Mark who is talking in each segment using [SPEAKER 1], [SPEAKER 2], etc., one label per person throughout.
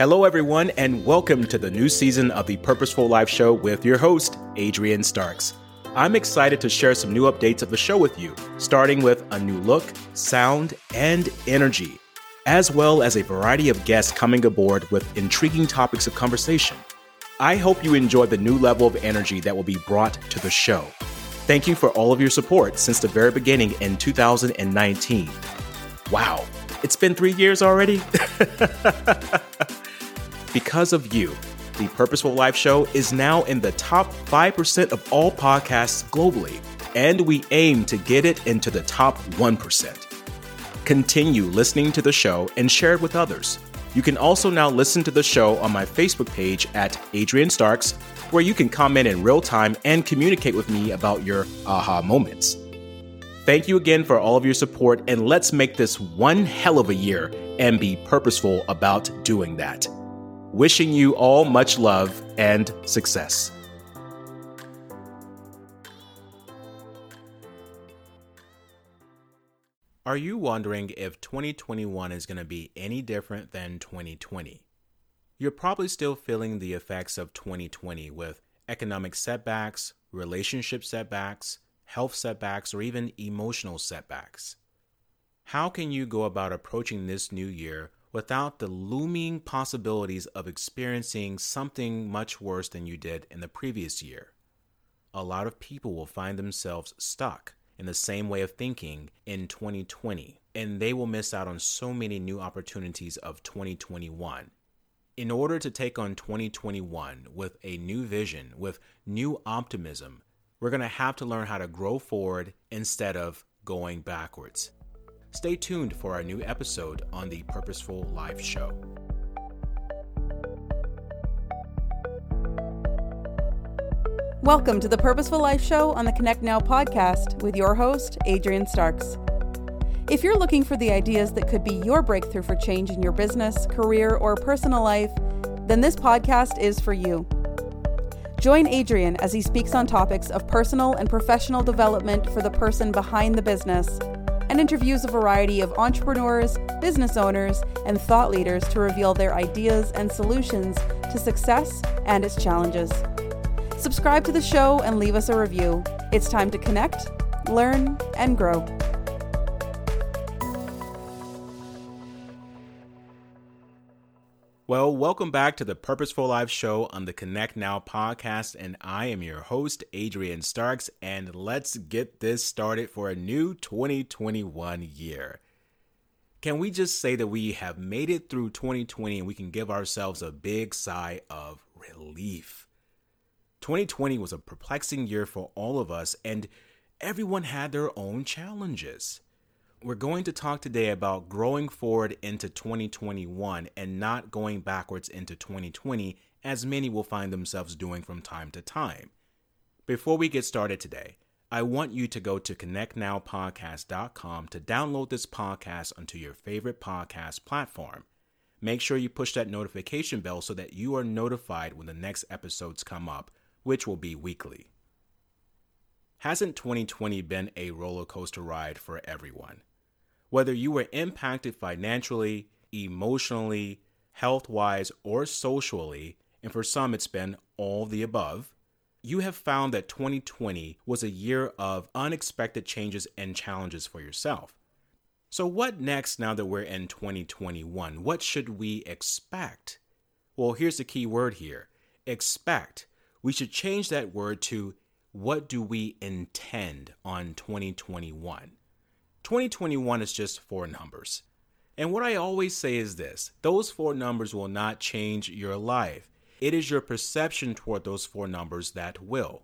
[SPEAKER 1] Hello, everyone, and welcome to the new season of the Purposeful Life Show with your host, Adrian Starks. I'm excited to share some new updates of the show with you, starting with a new look, sound, and energy, as well as a variety of guests coming aboard with intriguing topics of conversation. I hope you enjoy the new level of energy that will be brought to the show. Thank you for all of your support since the very beginning in 2019. Wow, it's been three years already? because of you, the Purposeful Life Show is now in the top 5% of all podcasts globally, and we aim to get it into the top 1%. Continue listening to the show and share it with others. You can also now listen to the show on my Facebook page at Adrian Starks, where you can comment in real time and communicate with me about your aha moments. Thank you again for all of your support, and let's make this one hell of a year and be purposeful about doing that. Wishing you all much love and success. Are you wondering if 2021 is going to be any different than 2020? You're probably still feeling the effects of 2020 with economic setbacks, relationship setbacks, health setbacks, or even emotional setbacks. How can you go about approaching this new year without the looming possibilities of experiencing something much worse than you did in the previous year? A lot of people will find themselves stuck in the same way of thinking in 2020, and they will miss out on so many new opportunities of 2021. In order to take on 2021 with a new vision, with new optimism, we're going to have to learn how to grow forward instead of going backwards. Stay tuned for our new episode on the Purposeful Life Show.
[SPEAKER 2] Welcome to the Purposeful Life Show on the Connect Now podcast with your host, Adrian Starks. If you're looking for the ideas that could be your breakthrough for change in your business, career, or personal life, then this podcast is for you. Join Adrian as he speaks on topics of personal and professional development for the person behind the business and interviews a variety of entrepreneurs, business owners, and thought leaders to reveal their ideas and solutions to success and its challenges. Subscribe to the show and leave us a review. It's time to connect, learn, and grow.
[SPEAKER 1] Well, welcome back to the Purposeful Life Show on the Connect Now podcast, and I am your host, Adrian Starks, and let's get this started for a new 2021 year. Can we just say that we have made it through 2020 and we can give ourselves a big sigh of relief? 2020 was a perplexing year for all of us, and everyone had their own challenges. We're going to talk today about growing forward into 2021 and not going backwards into 2020, as many will find themselves doing from time to time. Before we get started today, I want you to go to connectnowpodcast.com to download this podcast onto your favorite podcast platform. Make sure you push that notification bell so that you are notified when the next episodes come up which will be weekly. Hasn't 2020 been a roller coaster ride for everyone? Whether you were impacted financially, emotionally, health wise, or socially, and for some it's been all the above, you have found that 2020 was a year of unexpected changes and challenges for yourself. So, what next now that we're in 2021? What should we expect? Well, here's the key word here expect we should change that word to what do we intend on 2021? 2021 is just four numbers. And what I always say is this those four numbers will not change your life. It is your perception toward those four numbers that will.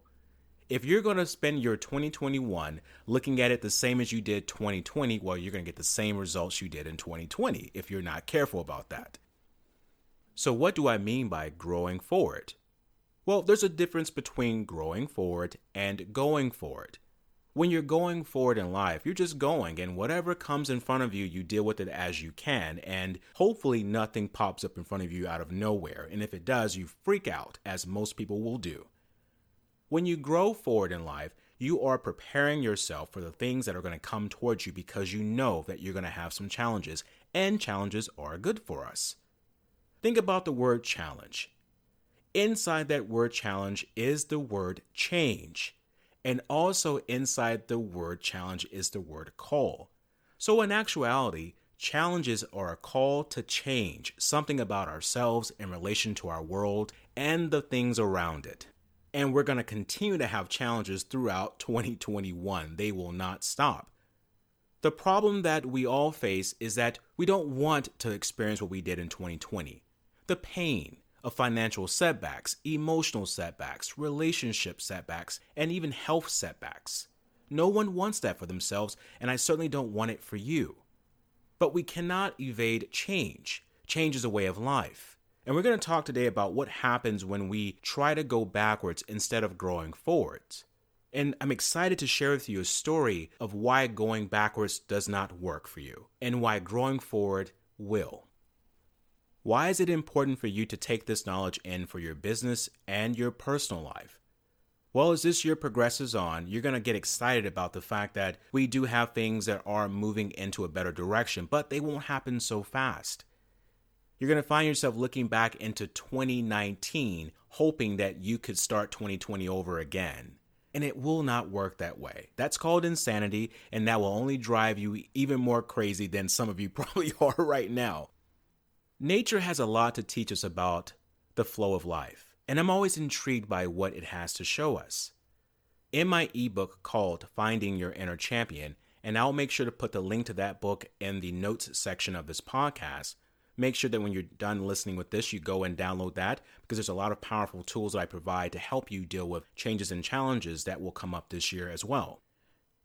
[SPEAKER 1] If you're going to spend your 2021 looking at it the same as you did 2020, well, you're going to get the same results you did in 2020 if you're not careful about that. So, what do I mean by growing forward? Well, there's a difference between growing forward and going forward. When you're going forward in life, you're just going, and whatever comes in front of you, you deal with it as you can, and hopefully nothing pops up in front of you out of nowhere. And if it does, you freak out, as most people will do. When you grow forward in life, you are preparing yourself for the things that are going to come towards you because you know that you're going to have some challenges, and challenges are good for us. Think about the word challenge. Inside that word challenge is the word change. And also inside the word challenge is the word call. So, in actuality, challenges are a call to change something about ourselves in relation to our world and the things around it. And we're going to continue to have challenges throughout 2021. They will not stop. The problem that we all face is that we don't want to experience what we did in 2020 the pain of financial setbacks, emotional setbacks, relationship setbacks, and even health setbacks. No one wants that for themselves, and I certainly don't want it for you. But we cannot evade change. Change is a way of life. And we're going to talk today about what happens when we try to go backwards instead of growing forwards. And I'm excited to share with you a story of why going backwards does not work for you and why growing forward will. Why is it important for you to take this knowledge in for your business and your personal life? Well, as this year progresses on, you're going to get excited about the fact that we do have things that are moving into a better direction, but they won't happen so fast. You're going to find yourself looking back into 2019, hoping that you could start 2020 over again. And it will not work that way. That's called insanity, and that will only drive you even more crazy than some of you probably are right now. Nature has a lot to teach us about the flow of life, and I'm always intrigued by what it has to show us. In my ebook called Finding Your Inner Champion, and I'll make sure to put the link to that book in the notes section of this podcast. Make sure that when you're done listening with this, you go and download that because there's a lot of powerful tools that I provide to help you deal with changes and challenges that will come up this year as well.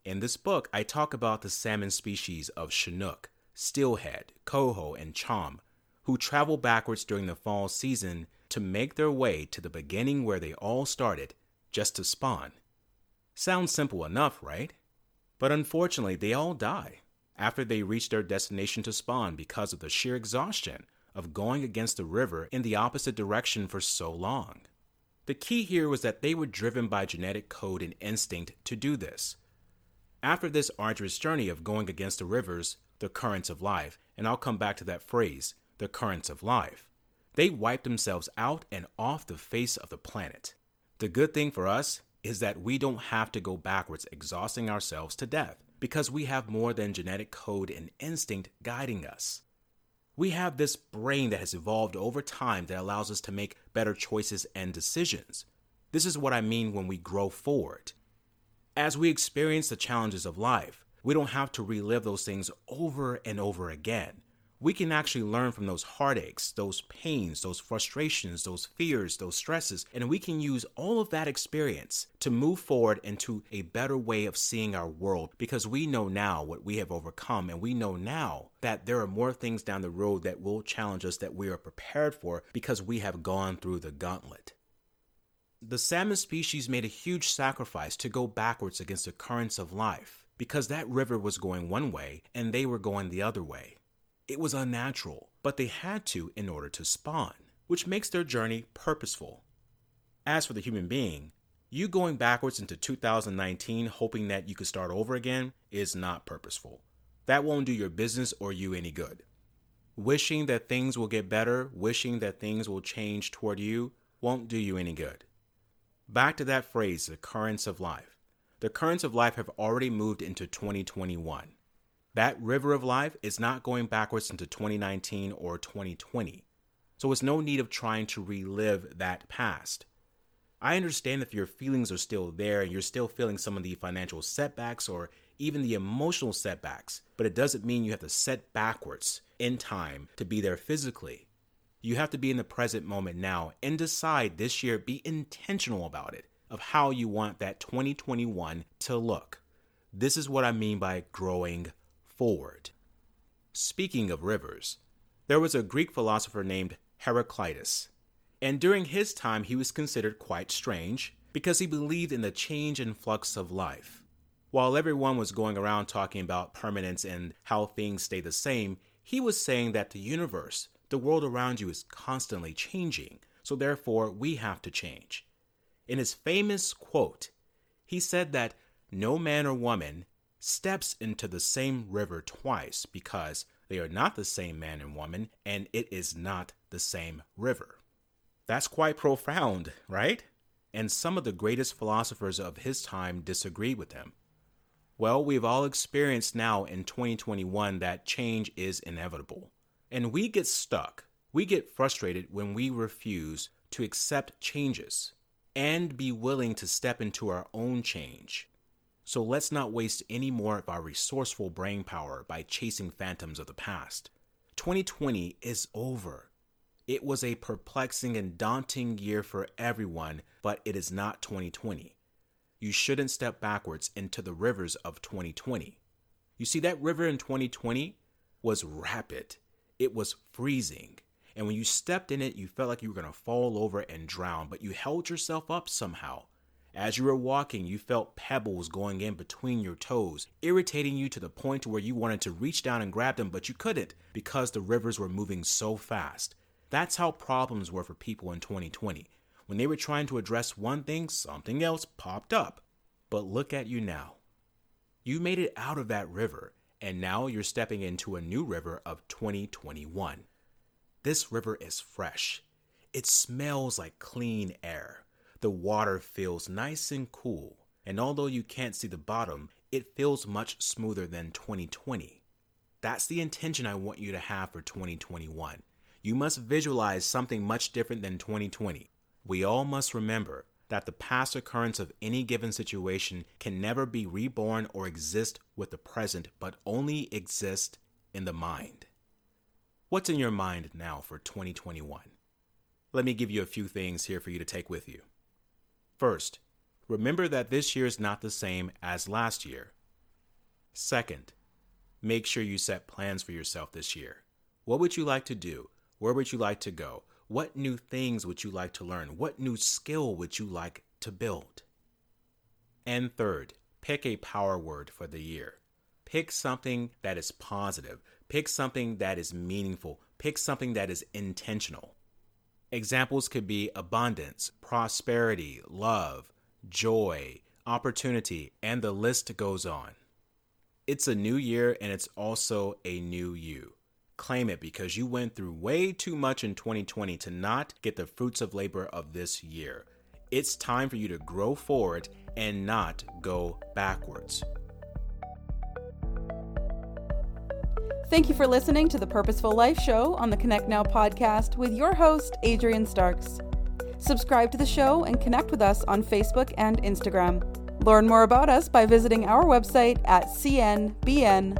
[SPEAKER 1] In this book, I talk about the salmon species of Chinook, steelhead, coho, and chum who travel backwards during the fall season to make their way to the beginning where they all started, just to spawn. Sounds simple enough, right? But unfortunately, they all die after they reach their destination to spawn because of the sheer exhaustion of going against the river in the opposite direction for so long. The key here was that they were driven by genetic code and instinct to do this. After this arduous journey of going against the rivers, the currents of life, and I'll come back to that phrase, the currents of life. They wipe themselves out and off the face of the planet. The good thing for us is that we don't have to go backwards, exhausting ourselves to death, because we have more than genetic code and instinct guiding us. We have this brain that has evolved over time that allows us to make better choices and decisions. This is what I mean when we grow forward. As we experience the challenges of life, we don't have to relive those things over and over again we can actually learn from those heartaches, those pains, those frustrations, those fears, those stresses, and we can use all of that experience to move forward into a better way of seeing our world because we know now what we have overcome and we know now that there are more things down the road that will challenge us that we are prepared for because we have gone through the gauntlet. The salmon species made a huge sacrifice to go backwards against the currents of life because that river was going one way and they were going the other way. It was unnatural, but they had to in order to spawn, which makes their journey purposeful. As for the human being, you going backwards into 2019 hoping that you could start over again is not purposeful. That won't do your business or you any good. Wishing that things will get better, wishing that things will change toward you, won't do you any good. Back to that phrase, the currents of life. The currents of life have already moved into 2021. That river of life is not going backwards into 2019 or 2020. So it's no need of trying to relive that past. I understand if your feelings are still there and you're still feeling some of the financial setbacks or even the emotional setbacks, but it doesn't mean you have to set backwards in time to be there physically. You have to be in the present moment now and decide this year, be intentional about it, of how you want that 2021 to look. This is what I mean by growing forward. Speaking of rivers, there was a Greek philosopher named Heraclitus, and during his time he was considered quite strange because he believed in the change and flux of life. While everyone was going around talking about permanence and how things stay the same, he was saying that the universe, the world around you, is constantly changing, so therefore we have to change. In his famous quote, he said that no man or woman steps into the same river twice because They are not the same man and woman, and it is not the same river. That's quite profound, right? And some of the greatest philosophers of his time disagreed with him. Well, we've all experienced now in 2021 that change is inevitable. And we get stuck. We get frustrated when we refuse to accept changes and be willing to step into our own change. So let's not waste any more of our resourceful brain power by chasing phantoms of the past. 2020 is over. It was a perplexing and daunting year for everyone, but it is not 2020. You shouldn't step backwards into the rivers of 2020. You see, that river in 2020 was rapid, it was freezing. And when you stepped in it, you felt like you were going to fall over and drown, but you held yourself up somehow. As you were walking, you felt pebbles going in between your toes, irritating you to the point where you wanted to reach down and grab them, but you couldn't because the rivers were moving so fast. That's how problems were for people in 2020. When they were trying to address one thing, something else popped up. But look at you now. You made it out of that river, and now you're stepping into a new river of 2021. This river is fresh. It smells like clean air. The water feels nice and cool, and although you can't see the bottom, it feels much smoother than 2020. That's the intention I want you to have for 2021. You must visualize something much different than 2020. We all must remember that the past occurrence of any given situation can never be reborn or exist with the present, but only exist in the mind. What's in your mind now for 2021? Let me give you a few things here for you to take with you. First, remember that this year is not the same as last year. Second, make sure you set plans for yourself this year. What would you like to do? Where would you like to go? What new things would you like to learn? What new skill would you like to build? And third, pick a power word for the year. Pick something that is positive. Pick something that is meaningful. Pick something that is intentional. Examples could be abundance, prosperity, love, joy, opportunity, and the list goes on. It's a new year and it's also a new you. Claim it because you went through way too much in 2020 to not get the fruits of labor of this year. It's time for you to grow forward and not go backwards.
[SPEAKER 2] Thank you for listening to the Purposeful Life Show on the Connect Now podcast with your host, Adrian Starks. Subscribe to the show and connect with us on Facebook and Instagram. Learn more about us by visiting our website at cnbn.ca.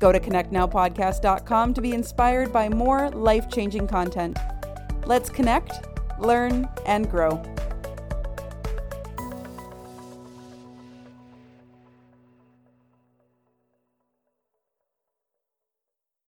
[SPEAKER 2] Go to connectnowpodcast.com to be inspired by more life changing content. Let's connect, learn, and grow.